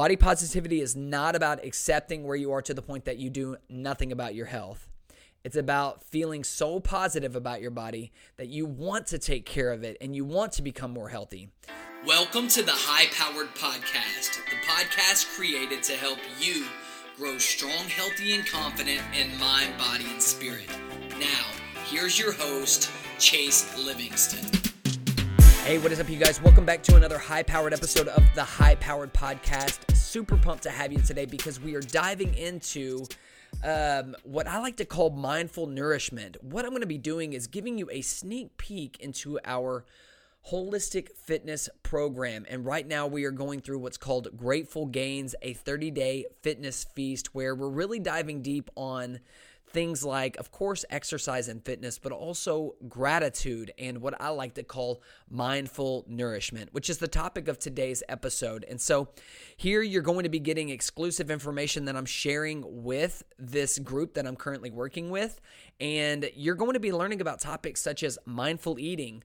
Body positivity is not about accepting where you are to the point that you do nothing about your health. It's about feeling so positive about your body that you want to take care of it and you want to become more healthy. Welcome to the High Powered Podcast, the podcast created to help you grow strong, healthy, and confident in mind, body, and spirit. Now, here's your host, Chase Livingston. Hey, what is up, you guys? Welcome back to another high powered episode of the High Powered Podcast. Super pumped to have you today because we are diving into um, what I like to call mindful nourishment. What I'm going to be doing is giving you a sneak peek into our holistic fitness program. And right now, we are going through what's called Grateful Gains, a 30 day fitness feast where we're really diving deep on things like, of course, exercise and fitness, but also gratitude and what I like to call mindful nourishment, which is the topic of today's episode. And so, here you're going to be getting exclusive information that I'm sharing with this group that I'm currently working with. And you're going to be learning about topics such as mindful eating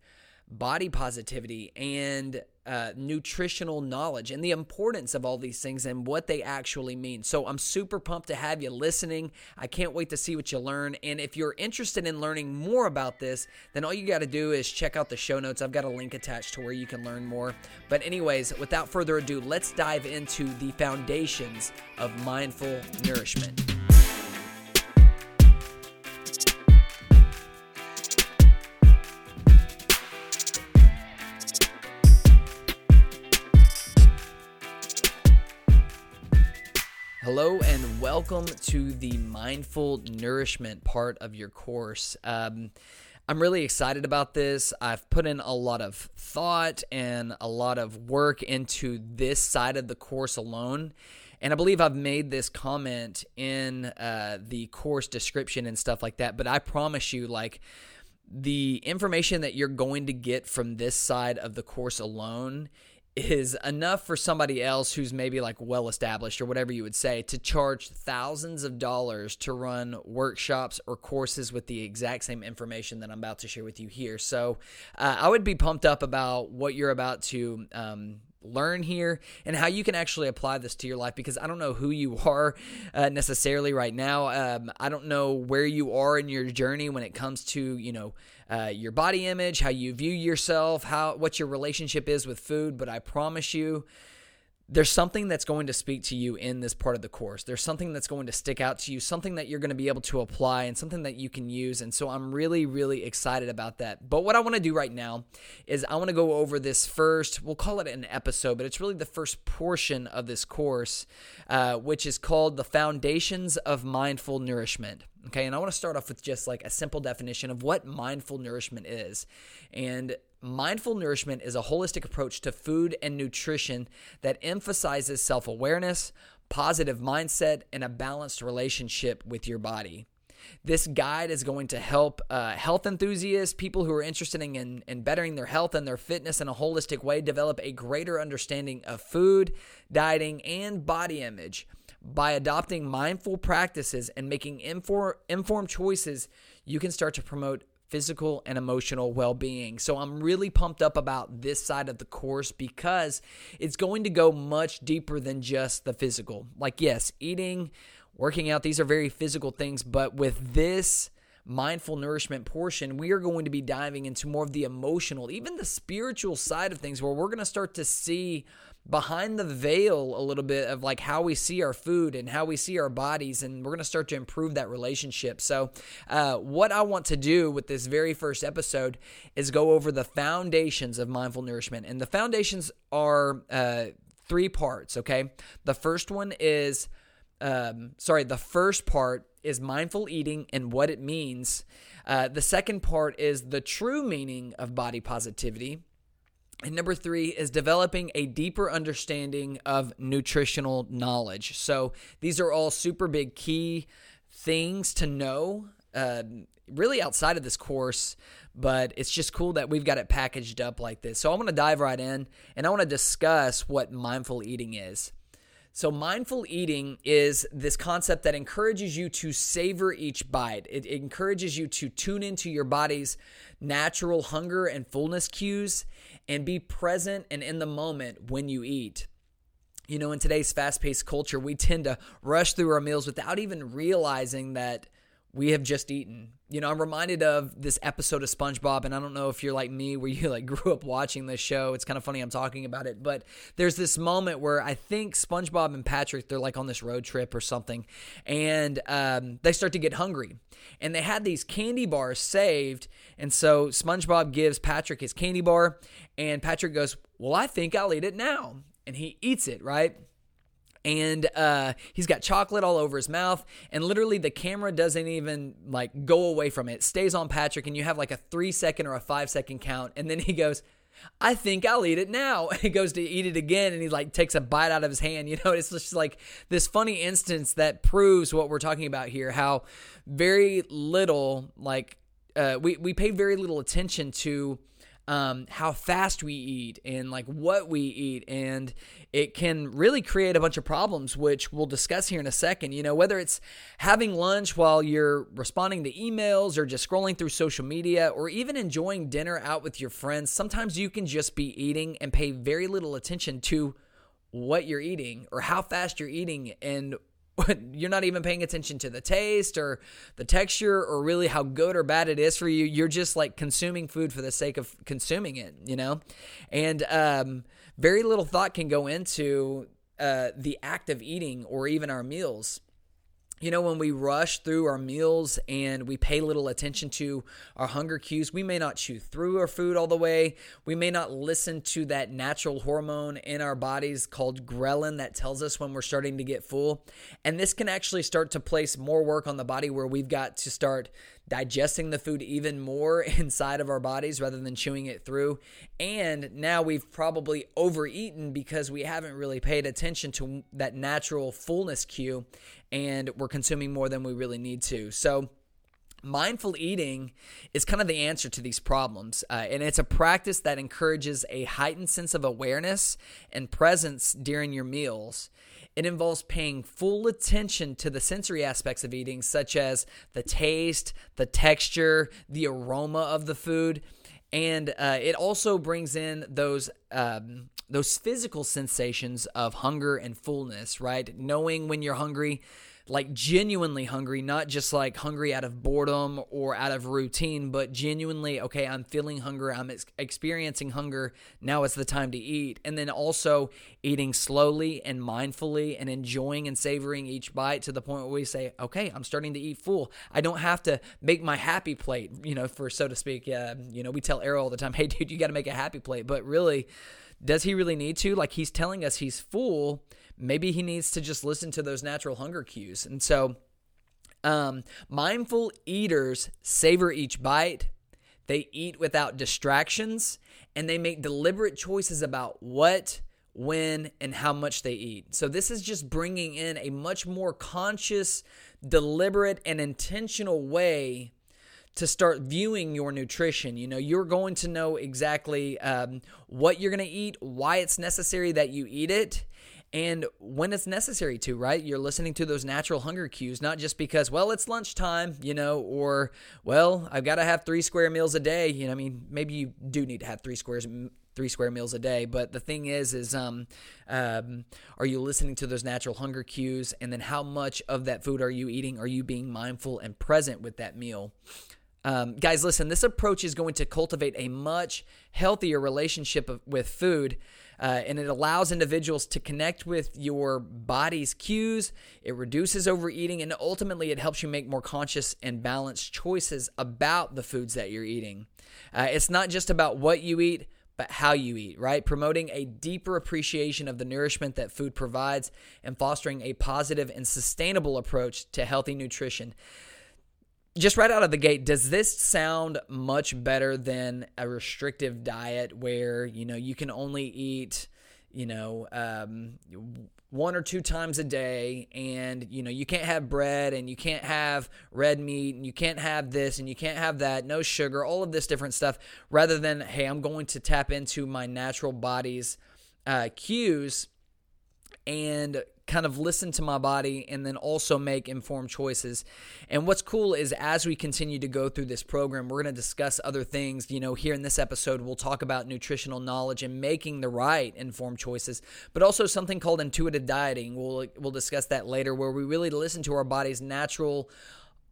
body positivity and uh, nutritional knowledge and the importance of all these things and what they actually mean. So I'm super pumped to have you listening. I can't wait to see what you learn. And if you're interested in learning more about this, then all you got to do is check out the show notes. I've got a link attached to where you can learn more. But, anyways, without further ado, let's dive into the foundations of mindful nourishment. Hello and welcome to the mindful nourishment part of your course. Um, I'm really excited about this. I've put in a lot of thought and a lot of work into this side of the course alone. And I believe I've made this comment in uh, the course description and stuff like that. But I promise you, like, the information that you're going to get from this side of the course alone is enough for somebody else who's maybe like well established or whatever you would say to charge thousands of dollars to run workshops or courses with the exact same information that I'm about to share with you here. So uh, I would be pumped up about what you're about to. Um, learn here and how you can actually apply this to your life because I don't know who you are uh, necessarily right now. Um, I don't know where you are in your journey when it comes to, you know, uh, your body image, how you view yourself, how what your relationship is with food. But I promise you, there's something that's going to speak to you in this part of the course. There's something that's going to stick out to you, something that you're going to be able to apply, and something that you can use. And so I'm really, really excited about that. But what I want to do right now is I want to go over this first, we'll call it an episode, but it's really the first portion of this course, uh, which is called The Foundations of Mindful Nourishment. Okay, and I want to start off with just like a simple definition of what mindful nourishment is. And Mindful nourishment is a holistic approach to food and nutrition that emphasizes self awareness, positive mindset, and a balanced relationship with your body. This guide is going to help uh, health enthusiasts, people who are interested in, in bettering their health and their fitness in a holistic way, develop a greater understanding of food, dieting, and body image. By adopting mindful practices and making infor- informed choices, you can start to promote physical and emotional well being. So I'm really pumped up about this side of the course because it's going to go much deeper than just the physical. Like, yes, eating, working out, these are very physical things, but with this mindful nourishment portion, we are going to be diving into more of the emotional, even the spiritual side of things, where we're going to start to see behind the veil a little bit of like how we see our food and how we see our bodies and we're going to start to improve that relationship. So uh, what i want to do with this very first episode is go over the foundations of mindful nourishment. And the foundations are uh, three parts okay? The first one is um, sorry the first part is mindful eating and what it means. Uh, the second part is the true meaning of body positivity and number three is developing a deeper understanding of nutritional knowledge. So these are all super big key things to know, uh, really outside of this course, but it's just cool that we've got it packaged up like this. So I'm going to dive right in and I want to discuss what mindful eating is. So, mindful eating is this concept that encourages you to savor each bite. It, encourages you to tune into your body's natural hunger and fullness cues and be present and in the moment when you eat. you know, in today's fast paced culture, we tend to rush through our meals without even realizing that we have just eaten. You know, I'm reminded of this episode of SpongeBob, and I don't know if you're like me, where you like grew up watching this show. It's kind of funny I'm talking about it, but there's this moment where I think SpongeBob and Patrick they're like on this road trip or something, and um, they start to get hungry, and they had these candy bars saved, and so SpongeBob gives Patrick his candy bar, and Patrick goes, "Well, I think I'll eat it now," and he eats it right and uh, he's got chocolate all over his mouth and literally the camera doesn't even like go away from it. it stays on patrick and you have like a three second or a five second count and then he goes I think I'll eat it now. And he goes to eat it again and he like takes a bite out of his hand. You know, it's just like this funny instance that proves what we're talking about here how very little, like, uh, we, we pay very little attention to um, how fast we eat and like what we eat. And it can really create a bunch of problems which we'll discuss here in a second. You know whether it's having lunch while you're responding to emails or just scrolling through social media or even enjoying dinner out with your friends sometimes you can just be eating and pay very little attention to what you're eating or how fast you're eating and you're not even paying attention to the taste or the texture or really how good or bad it is for you. You're just like consuming food for the sake of consuming it, you know? And um, very little thought can go into uh, the act of eating or even our meals you know, when we rush through our meals and we pay little attention to our hunger cues, we may not chew through our food all the way. We may not listen to that natural hormone in our bodies called ghrelin that tells us when we're starting to get full. And this can actually start to place more work on the body where we've got to start digesting the food even more inside of our bodies rather than chewing it through. And now we've probably overeaten because we haven't really paid attention to that natural fullness cue and we're consuming more than we really need to. So, mindful eating is kind of the answer to these problems. Uh, and it's a practice that encourages a heightened sense of awareness and presence during your meals. It involves paying full attention to the sensory aspects of eating, such as the taste, the texture, the aroma of the food. And uh, it also brings in those um, those physical sensations of hunger and fullness, right? Knowing when you're hungry, like genuinely hungry, not just like hungry out of boredom or out of routine, but genuinely, okay, I'm feeling hunger, I'm ex- experiencing hunger, now is the time to eat. And then also eating slowly and mindfully and enjoying and savoring each bite to the point where we say, okay, I'm starting to eat full. I don't have to make my happy plate, you know, for so to speak. Uh, you know, we tell Arrow all the time, hey, dude, you got to make a happy plate. But really, does he really need to? Like he's telling us he's full maybe he needs to just listen to those natural hunger cues. And so, um, mindful eaters savor each bite, they eat without distractions, and they make deliberate choices about what, when, and how much they eat. So, this is just bringing in a much more conscious, deliberate, and intentional way to start viewing your nutrition. You know, you're going to know exactly um, what you're going to eat, why it's necessary that you eat it, and when it's necessary to, right? You're listening to those natural hunger cues, not just because, well, it's lunchtime, you know, or, well, I've got to have three square meals a day. You know, I mean, maybe you do need to have three squares three square meals a day. But the thing is, is um, um, are you listening to those natural hunger cues? And then how much of that food are you eating? Are you being mindful and present with that meal? Um, guys, listen, this approach is going to cultivate a much healthier relationship with food uh, and it allows individuals to connect with your body's cues. It reduces overeating, and ultimately, it helps you make more conscious and balanced choices about the foods that you're eating. Uh, it's not just about what you eat, but how you eat, right? Promoting a deeper appreciation of the nourishment that food provides and fostering a positive and sustainable approach to healthy nutrition just right out of the gate, does this sound much better than a restrictive diet where you know you can only eat, you know, um, one or two times a day, and you know you can't have bread, and you can't have red meat, and you can't have this, and you can't have that, no sugar, all of this different stuff. Rather than hey, I'm going to tap into my natural body's uh, cues and kind of listen to my body and then also make informed choices. And what's cool is as we continue to go through this program, we're going to discuss other things. You know, here in this episode, we'll talk about nutritional knowledge and making the right informed choices, but also something called intuitive dieting. We'll we'll discuss that later, where we really listen to our body's natural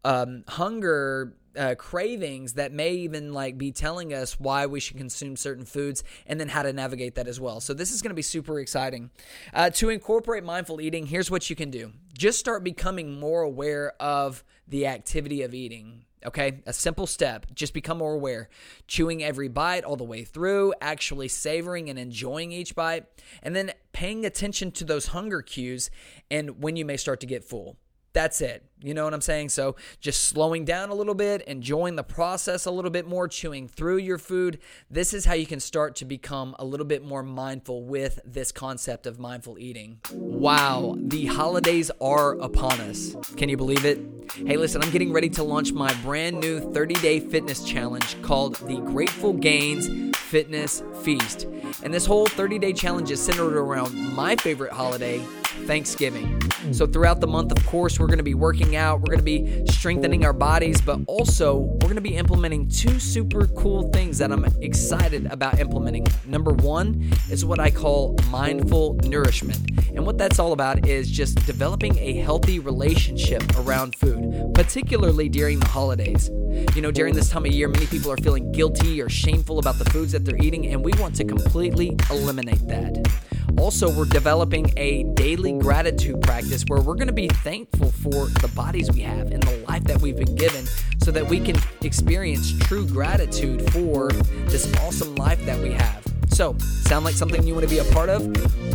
um, hunger uh, cravings that may even like be telling us why we should consume certain foods and then how to navigate that as well. So this is going to be super exciting. Uh, to incorporate mindful eating here's what you can do. Just start becoming more aware of the activity of eating okay? A simple step just become more aware. Chewing every bite all the way through actually savoring and enjoying each bite and then paying attention to those hunger cues and when you may start to get full that's it. You know what I'm saying? So just slowing down a little bit, enjoying the process a little bit more, chewing through your food. This is how you can start to become a little bit more mindful with this concept of mindful eating. Wow, the holidays are upon us. Can you believe it? Hey, listen, I'm getting ready to launch my brand new 30 day fitness challenge called the Grateful Gains Fitness Feast. And this whole 30 day challenge is centered around my favorite holiday, Thanksgiving. So, throughout the month, of course, we're going to be working out, we're going to be strengthening our bodies, but also we're going to be implementing two super cool things that I'm excited about implementing. Number one is what I call mindful nourishment. And what that's all about is just developing a healthy relationship around food, particularly during the holidays. You know, during this time of year, many people are feeling guilty or shameful about the foods that they're eating, and we want to completely eliminate that. Also, we're developing a daily gratitude practice where we're going to be thankful for the bodies we have and the life that we've been given so that we can experience true gratitude for this awesome life that we have. So, sound like something you want to be a part of?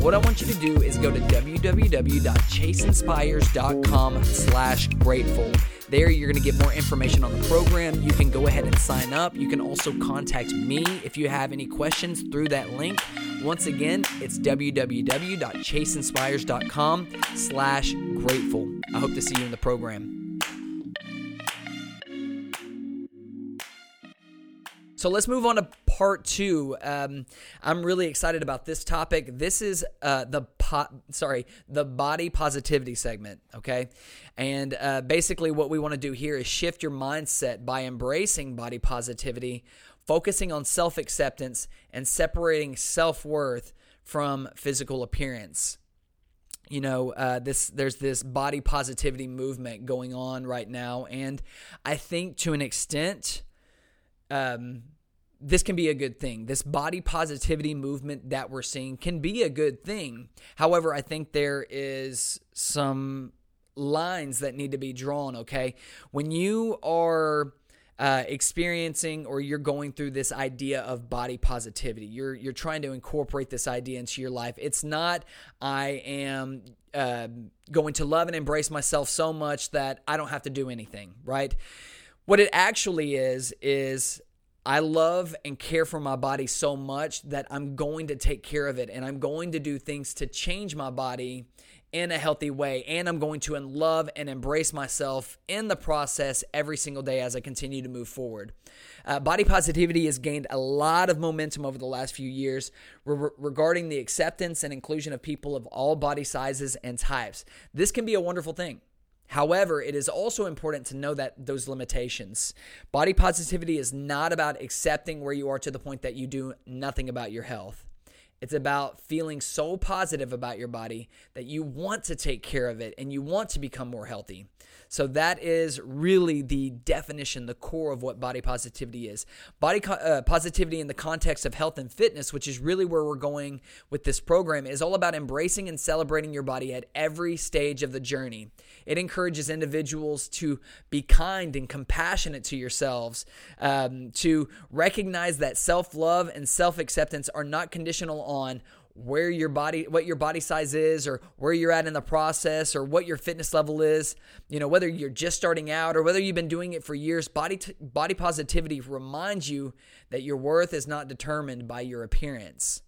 What I want you to do is go to www.chaseinspires.com slash grateful. There, you're going to get more information on the program. You can go ahead and sign up. You can also contact me if you have any questions through that link. Once again, it's www.chaseinspires.com slash grateful. I hope to see you in the program. So let's move on to part two. Um, I'm really excited about this topic. This is uh, the po- sorry the body positivity segment. Okay, and uh, basically what we want to do here is shift your mindset by embracing body positivity, focusing on self acceptance, and separating self worth from physical appearance you know uh, this there's this body positivity movement going on right now and i think to an extent um, this can be a good thing. This body positivity movement that we're seeing can be a good thing. However, I think there is some lines that need to be drawn, okay? When you are uh, experiencing or you're going through this idea of body positivity. You're you're trying to incorporate this idea into your life. It's not I am uh, going to love and embrace myself so much that I don't have to do anything, right? What it actually is is I love and care for my body so much that I'm going to take care of it and I'm going to do things to change my body in a healthy way. And I'm going to love and embrace myself in the process every single day as I continue to move forward. Uh, body positivity has gained a lot of momentum over the last few years re- regarding the acceptance and inclusion of people of all body sizes and types. This can be a wonderful thing. However, it is also important to know that those limitations. Body positivity is not about accepting where you are to the point that you do nothing about your health. It's about feeling so positive about your body that you want to take care of it and you want to become more healthy. So that is really the definition, the core of what body positivity is. Body uh, positivity in the context of health and fitness, which is really where we're going with this program, is all about embracing and celebrating your body at every stage of the journey. It encourages individuals to be kind and compassionate to yourselves, um, to recognize that self love and self acceptance are not conditional on where your body what your body size is or where you're at in the process or what your fitness level is. You know whether you're just starting out or whether you've been doing it for years body t- body positivity reminds you that your worth is not determined by your appearance.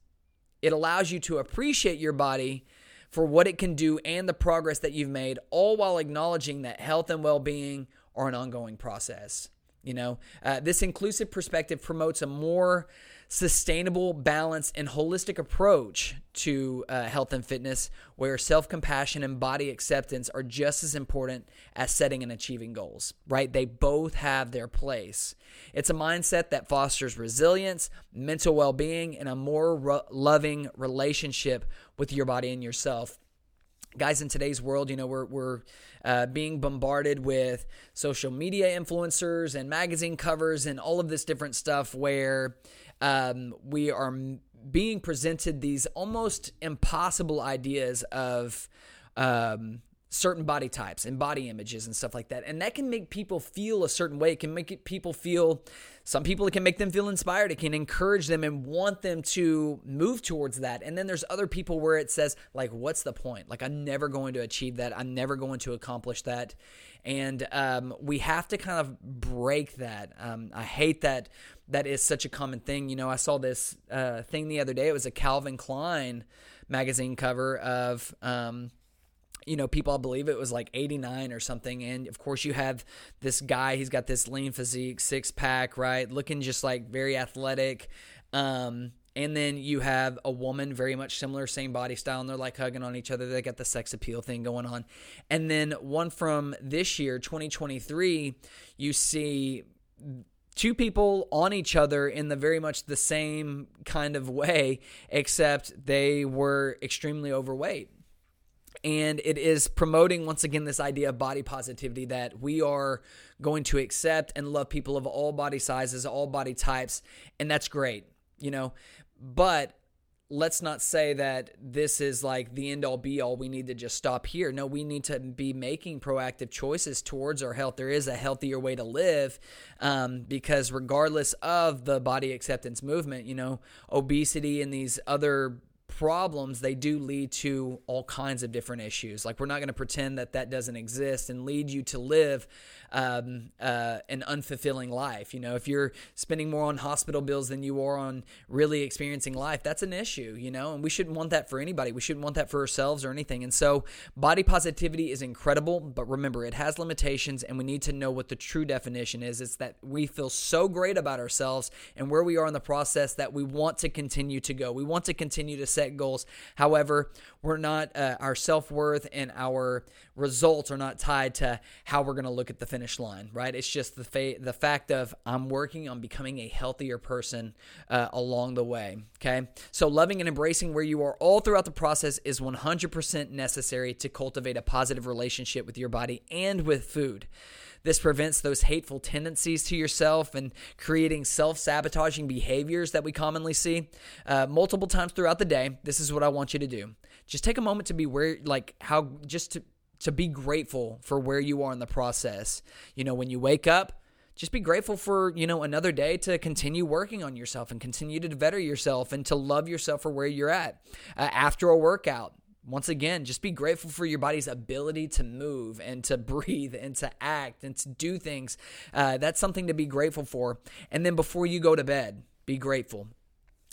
It allows you to appreciate your body for what it can do and the progress that you've made all while acknowledging that health and well-being are an ongoing process You know, uh, this inclusive perspective promotes a more sustainable, balanced, and holistic approach to uh, health and fitness where self compassion and body acceptance are just as important as setting and achieving goals, right? They both have their place. It's a mindset that fosters resilience, mental well being, and a more loving relationship with your body and yourself guys in today's world you know we're, we're uh, being bombarded with social media influencers and magazine covers and all of this different stuff where um, we are being presented these almost impossible ideas of um, certain body types and body images and stuff like that. And that can make people feel a certain way. It can make people feel, some people, it can make them feel inspired. It can encourage them and want them to move towards that. And then there's other people where it says, like, what's the point? Like, I'm never going to achieve that. I'm never going to accomplish that. And um, we have to kind of break that. Um, I hate that that is such a common thing. You know, I saw this uh, thing the other day. It was a Calvin Klein magazine cover of, um, you know, people, I believe it was like 89 or something. And of course, you have this guy, he's got this lean physique, six pack, right? Looking just like very athletic. Um, and then you have a woman very much similar, same body style, and they're like hugging on each other. They got the sex appeal thing going on. And then one from this year, 2023, you see two people on each other in the very much the same kind of way, except they were extremely overweight and it is promoting once again this idea of body positivity that we are going to accept and love people of all body sizes, all body types, and that's great, you know. But let's not say that this is like the end all be all. We need to just stop here. No, we need to be making proactive choices towards our health. There is a healthier way to live um, because, regardless of the body acceptance movement, you know, obesity and these other problems, they do lead to all kinds of different issues. Like, we're not going to pretend that that doesn't exist and lead you to live um, uh, an unfulfilling life. You know, if you're spending more on hospital bills than you are on really experiencing life, that's an issue, you know, and we shouldn't want that for anybody. We shouldn't want that for ourselves or anything. And so, body positivity is incredible, but remember, it has limitations, and we need to know what the true definition is. It's that we feel so great about ourselves and where we are in the process that we want to continue to go. We want to continue to set goals. However, we're not, uh, our self worth and our results are not tied to how we're going to look at the finish line, right? It's just the, fa- the fact of I'm working on becoming a healthier person uh, along the way, okay? So, loving and embracing where you are all throughout the process is 100% necessary to cultivate a positive relationship with your body and with food. This prevents those hateful tendencies to yourself and creating self sabotaging behaviors that we commonly see uh, multiple times throughout the day. This is what I want you to do. Just take a moment to be where, like, how, just to, to be grateful for where you are in the process. You know, when you wake up, just be grateful for, you know, another day to continue working on yourself and continue to better yourself and to love yourself for where you're at. Uh, after a workout, once again, just be grateful for your body's ability to move and to breathe and to act and to do things. Uh, that's something to be grateful for. And then before you go to bed, be grateful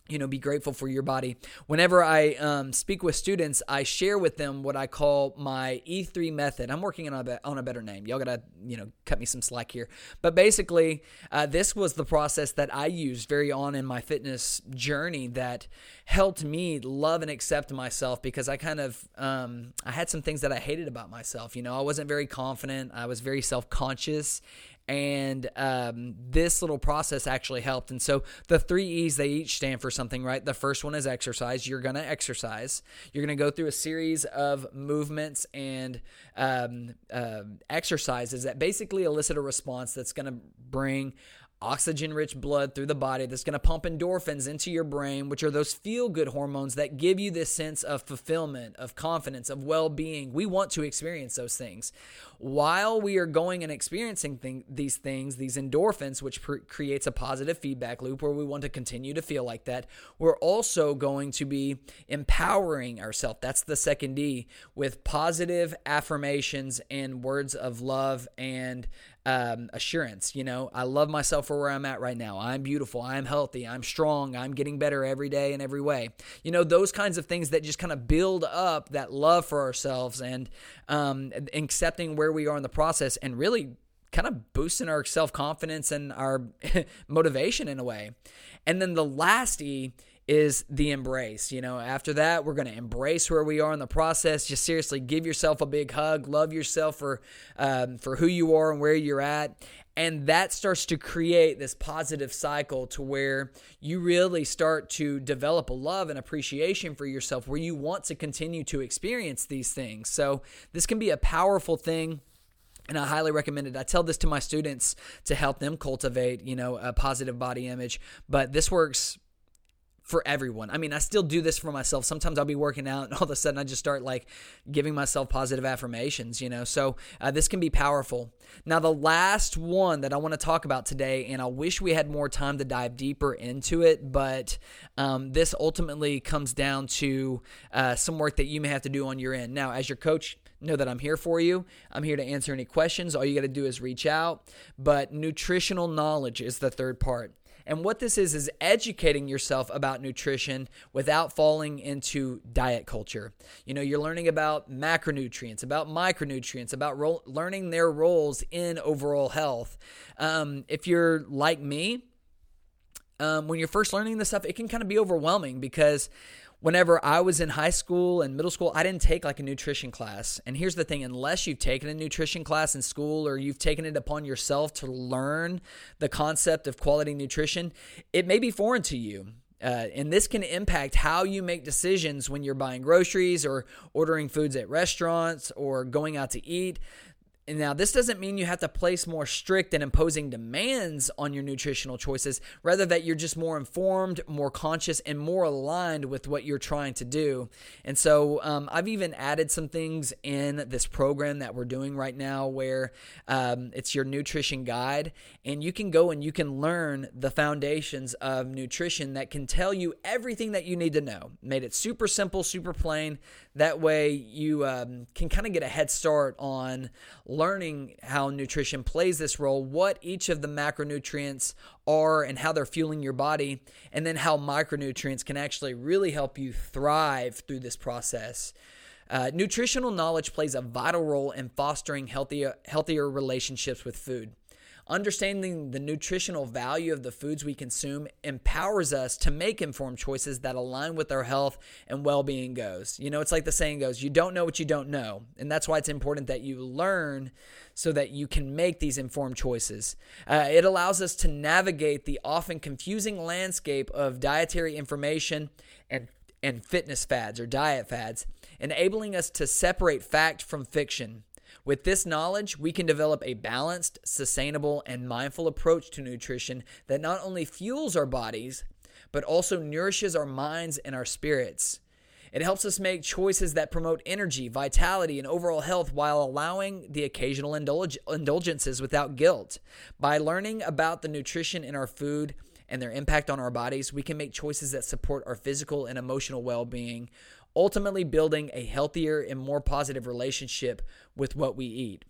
you know be grateful for your body. Whenever i um, speak with students i share with them what i call my e3 method. I'm working on a, on a better name. Y'all gotta you know cut me some slack here. But basically uh, this was the process that i used very on in my fitness journey that helped me love and accept myself because i kind of um, i had some things that i hated about myself you know? I wasn't very confident. I was very self-conscious and um, this little process actually helped. And so the three E's, they each stand for something, right? The first one is exercise. You're going to exercise. You're going to go through a series of movements and um, uh, exercises that basically elicit a response that's going to bring oxygen rich blood through the body that's going to pump endorphins into your brain, which are those feel good hormones that give you this sense of fulfillment, of confidence, of well being. We want to experience those things. While we are going and experiencing these things, these endorphins, which pr- creates a positive feedback loop where we want to continue to feel like that, we're also going to be empowering ourselves. That's the second D with positive affirmations and words of love and um, assurance. You know, I love myself for where I'm at right now. I'm beautiful. I'm healthy. I'm strong. I'm getting better every day in every way. You know, those kinds of things that just kind of build up that love for ourselves and um, accepting where we are in the process and really kind of boosting our self confidence and our motivation in a way. And then the last E is the embrace. You know, after that, we're going to embrace where we are in the process. Just seriously give yourself a big hug, love yourself for um, for who you are and where you're at. And that starts to create this positive cycle to where you really start to develop a love and appreciation for yourself, where you want to continue to experience these things. So, this can be a powerful thing and I highly recommend it. I tell this to my students to help them cultivate, you know, a positive body image, but this works for everyone. I mean, I still do this for myself. Sometimes I'll be working out and all of a sudden I just start like giving myself positive affirmations, you know. So uh, this can be powerful. Now, the last one that I want to talk about today, and I wish we had more time to dive deeper into it, but um, this ultimately comes down to uh, some work that you may have to do on your end. Now, as your coach, know that I'm here for you. I'm here to answer any questions. All you got to do is reach out. But nutritional knowledge is the third part. And what this is, is educating yourself about nutrition without falling into diet culture. You know, you're learning about macronutrients, about micronutrients, about ro- learning their roles in overall health. Um, if you're like me, um, when you're first learning this stuff, it can kind of be overwhelming because whenever I was in high school and middle school, I didn't take like a nutrition class. And here's the thing unless you've taken a nutrition class in school or you've taken it upon yourself to learn the concept of quality nutrition, it may be foreign to you. Uh, and this can impact how you make decisions when you're buying groceries or ordering foods at restaurants or going out to eat. And now, this doesn't mean you have to place more strict and imposing demands on your nutritional choices, rather, that you're just more informed, more conscious, and more aligned with what you're trying to do. And so, um, I've even added some things in this program that we're doing right now where um, it's your nutrition guide, and you can go and you can learn the foundations of nutrition that can tell you everything that you need to know. Made it super simple, super plain. That way, you um, can kind of get a head start on learning how nutrition plays this role, what each of the macronutrients are, and how they're fueling your body, and then how micronutrients can actually really help you thrive through this process. Uh, nutritional knowledge plays a vital role in fostering healthier, healthier relationships with food. Understanding the nutritional value of the foods we consume empowers us to make informed choices that align with our health and well being goes. You know, it's like the saying goes, you don't know what you don't know. And that's why it's important that you learn so that you can make these informed choices. Uh, it allows us to navigate the often confusing landscape of dietary information and, and fitness fads or diet fads, enabling us to separate fact from fiction. With this knowledge, we can develop a balanced, sustainable, and mindful approach to nutrition that not only fuels our bodies, but also nourishes our minds and our spirits. It helps us make choices that promote energy, vitality, and overall health while allowing the occasional indulg- indulgences without guilt. By learning about the nutrition in our food and their impact on our bodies, we can make choices that support our physical and emotional well being ultimately building a healthier and more positive relationship with what we eat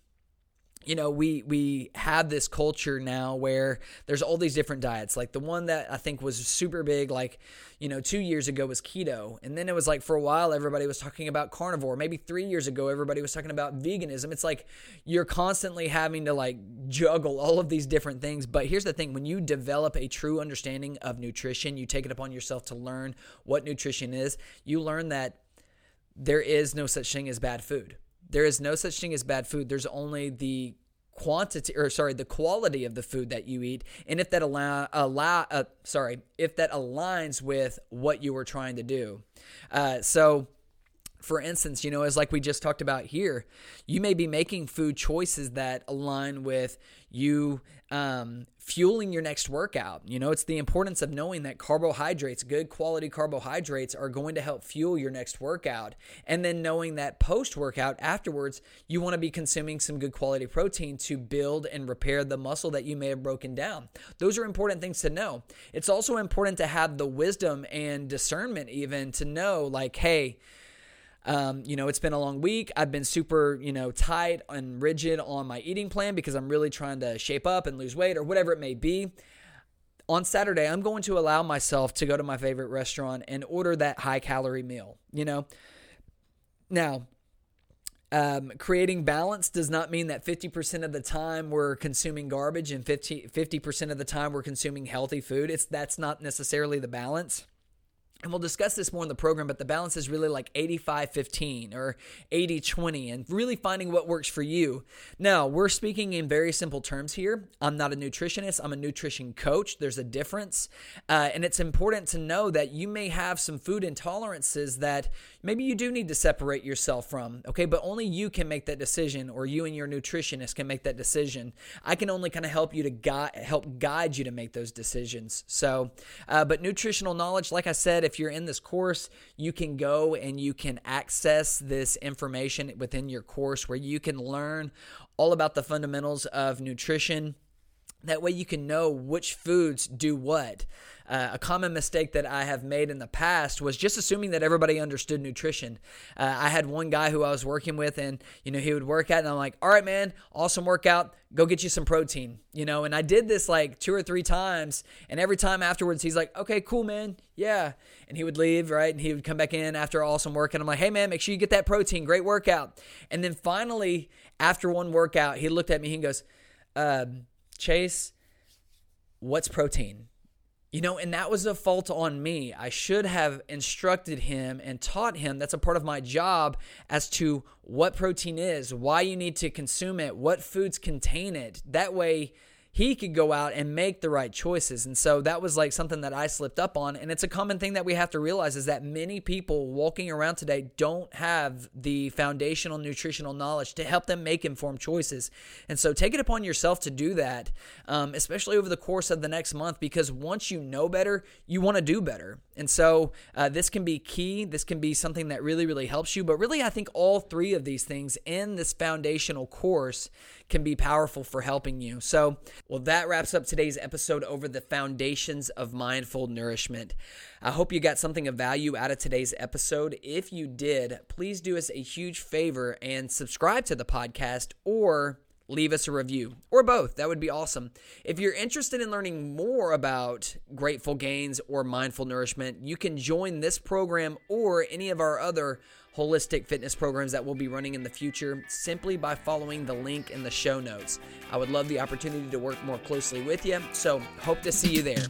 you know we we have this culture now where there's all these different diets. Like the one that i think was super big like you know 2 years ago was keto. And then it was like for a while everybody was talking about carnivore. Maybe 3 years ago everybody was talking about veganism. It's like you're constantly having to like juggle all of these different things. But here's the thing. When you develop a true understanding of nutrition you take it upon yourself to learn what nutrition is. You learn that there is no such thing as bad food there is no such thing as bad food. There's only the quantity or sorry the quality of the food that you eat and if that allow allow uh, sorry if that aligns with what you were trying to do uh, so for instance, you know, as like we just talked about here, you may be making food choices that align with you um, fueling your next workout. You know, it's the importance of knowing that carbohydrates, good quality carbohydrates, are going to help fuel your next workout. And then knowing that post workout afterwards, you want to be consuming some good quality protein to build and repair the muscle that you may have broken down. Those are important things to know. It's also important to have the wisdom and discernment, even to know, like, hey, um, you know, it's been a long week. I've been super, you know, tight and rigid on my eating plan because I'm really trying to shape up and lose weight or whatever it may be. On Saturday, I'm going to allow myself to go to my favorite restaurant and order that high calorie meal, you know. Now, Um, creating balance does not mean that 50% of the time we're consuming garbage and 50, 50% of the time we're consuming healthy food. It's that's not necessarily the balance and we'll discuss this more in the program, but the balance is really like 85 15 or 80 20 and really finding what works for you. Now, we're speaking in very simple terms here. I'm not a nutritionist, I'm a nutrition coach. There's a difference. Uh, and it's important to know that you may have some food intolerances that maybe you do need to separate yourself from, okay? But only you can make that decision, or you and your nutritionist can make that decision. I can only kind of help you to guide, help guide you to make those decisions. So, uh, but nutritional knowledge, like I said, if you're in this course, you can go and you can access this information within your course where you can learn all about the fundamentals of nutrition. That way, you can know which foods do what. Uh, a common mistake that I have made in the past was just assuming that everybody understood nutrition. Uh, I had one guy who I was working with, and you know he would work out, and I'm like, "All right, man, awesome workout. Go get you some protein." You know, and I did this like two or three times, and every time afterwards, he's like, "Okay, cool, man, yeah," and he would leave, right, and he would come back in after awesome work, and I'm like, "Hey, man, make sure you get that protein. Great workout." And then finally, after one workout, he looked at me and he goes, um, "Chase." What's protein? You know, and that was a fault on me. I should have instructed him and taught him that's a part of my job as to what protein is, why you need to consume it, what foods contain it. That way, he could go out and make the right choices. And so that was like something that I slipped up on. And it's a common thing that we have to realize is that many people walking around today don't have the foundational nutritional knowledge to help them make informed choices. And so take it upon yourself to do that, um, especially over the course of the next month, because once you know better, you want to do better. And so uh, this can be key. This can be something that really, really helps you. But really, I think all three of these things in this foundational course can be powerful for helping you. So, well, that wraps up today's episode over the foundations of mindful nourishment. I hope you got something of value out of today's episode. If you did, please do us a huge favor and subscribe to the podcast or leave us a review or both. That would be awesome. If you're interested in learning more about Grateful Gains or mindful nourishment, you can join this program or any of our other holistic fitness programs that we'll be running in the future simply by following the link in the show notes. I would love the opportunity to work more closely with you, so hope to see you there.